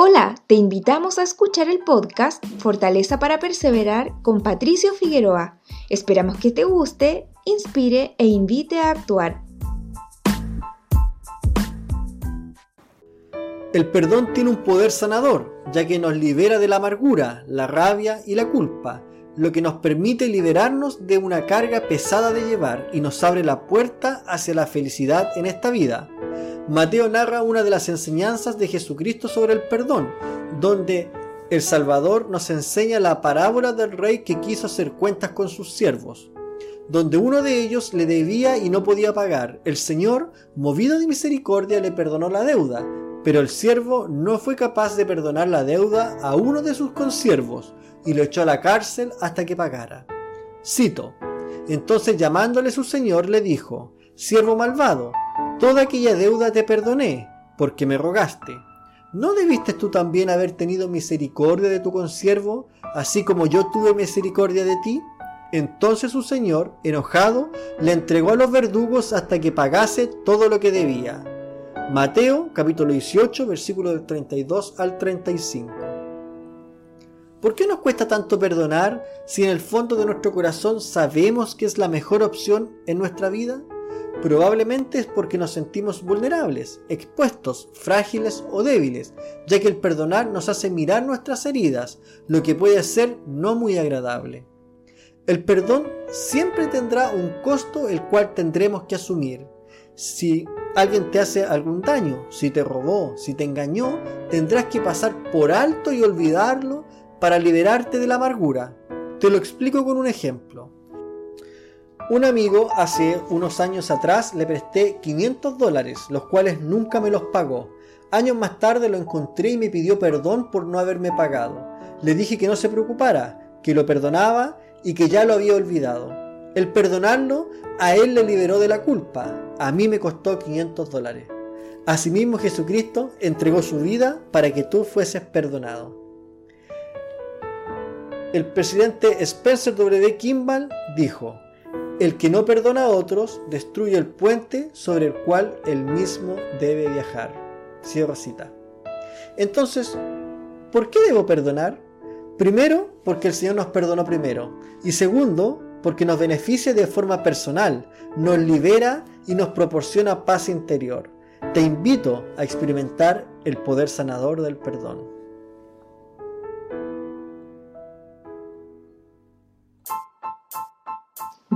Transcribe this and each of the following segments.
Hola, te invitamos a escuchar el podcast Fortaleza para Perseverar con Patricio Figueroa. Esperamos que te guste, inspire e invite a actuar. El perdón tiene un poder sanador, ya que nos libera de la amargura, la rabia y la culpa, lo que nos permite liberarnos de una carga pesada de llevar y nos abre la puerta hacia la felicidad en esta vida. Mateo narra una de las enseñanzas de Jesucristo sobre el perdón, donde el Salvador nos enseña la parábola del rey que quiso hacer cuentas con sus siervos, donde uno de ellos le debía y no podía pagar. El Señor, movido de misericordia, le perdonó la deuda, pero el siervo no fue capaz de perdonar la deuda a uno de sus consiervos y lo echó a la cárcel hasta que pagara. Cito. Entonces llamándole su señor le dijo, Siervo malvado, Toda aquella deuda te perdoné, porque me rogaste. ¿No debiste tú también haber tenido misericordia de tu consiervo, así como yo tuve misericordia de ti? Entonces su señor, enojado, le entregó a los verdugos hasta que pagase todo lo que debía. Mateo capítulo 18 versículos del 32 al 35. ¿Por qué nos cuesta tanto perdonar si en el fondo de nuestro corazón sabemos que es la mejor opción en nuestra vida? Probablemente es porque nos sentimos vulnerables, expuestos, frágiles o débiles, ya que el perdonar nos hace mirar nuestras heridas, lo que puede ser no muy agradable. El perdón siempre tendrá un costo el cual tendremos que asumir. Si alguien te hace algún daño, si te robó, si te engañó, tendrás que pasar por alto y olvidarlo para liberarte de la amargura. Te lo explico con un ejemplo. Un amigo hace unos años atrás le presté 500 dólares, los cuales nunca me los pagó. Años más tarde lo encontré y me pidió perdón por no haberme pagado. Le dije que no se preocupara, que lo perdonaba y que ya lo había olvidado. El perdonarlo a él le liberó de la culpa, a mí me costó 500 dólares. Asimismo Jesucristo entregó su vida para que tú fueses perdonado. El presidente Spencer W. Kimball dijo, el que no perdona a otros destruye el puente sobre el cual él mismo debe viajar. Cierro cita. Entonces, ¿por qué debo perdonar? Primero, porque el Señor nos perdonó primero. Y segundo, porque nos beneficia de forma personal, nos libera y nos proporciona paz interior. Te invito a experimentar el poder sanador del perdón.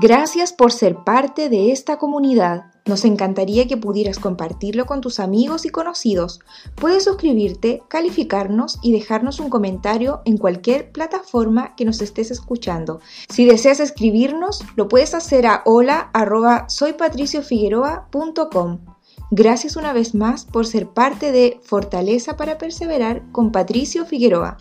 Gracias por ser parte de esta comunidad. Nos encantaría que pudieras compartirlo con tus amigos y conocidos. Puedes suscribirte, calificarnos y dejarnos un comentario en cualquier plataforma que nos estés escuchando. Si deseas escribirnos, lo puedes hacer a hola@soypatriciofigueroa.com. Gracias una vez más por ser parte de Fortaleza para Perseverar con Patricio Figueroa.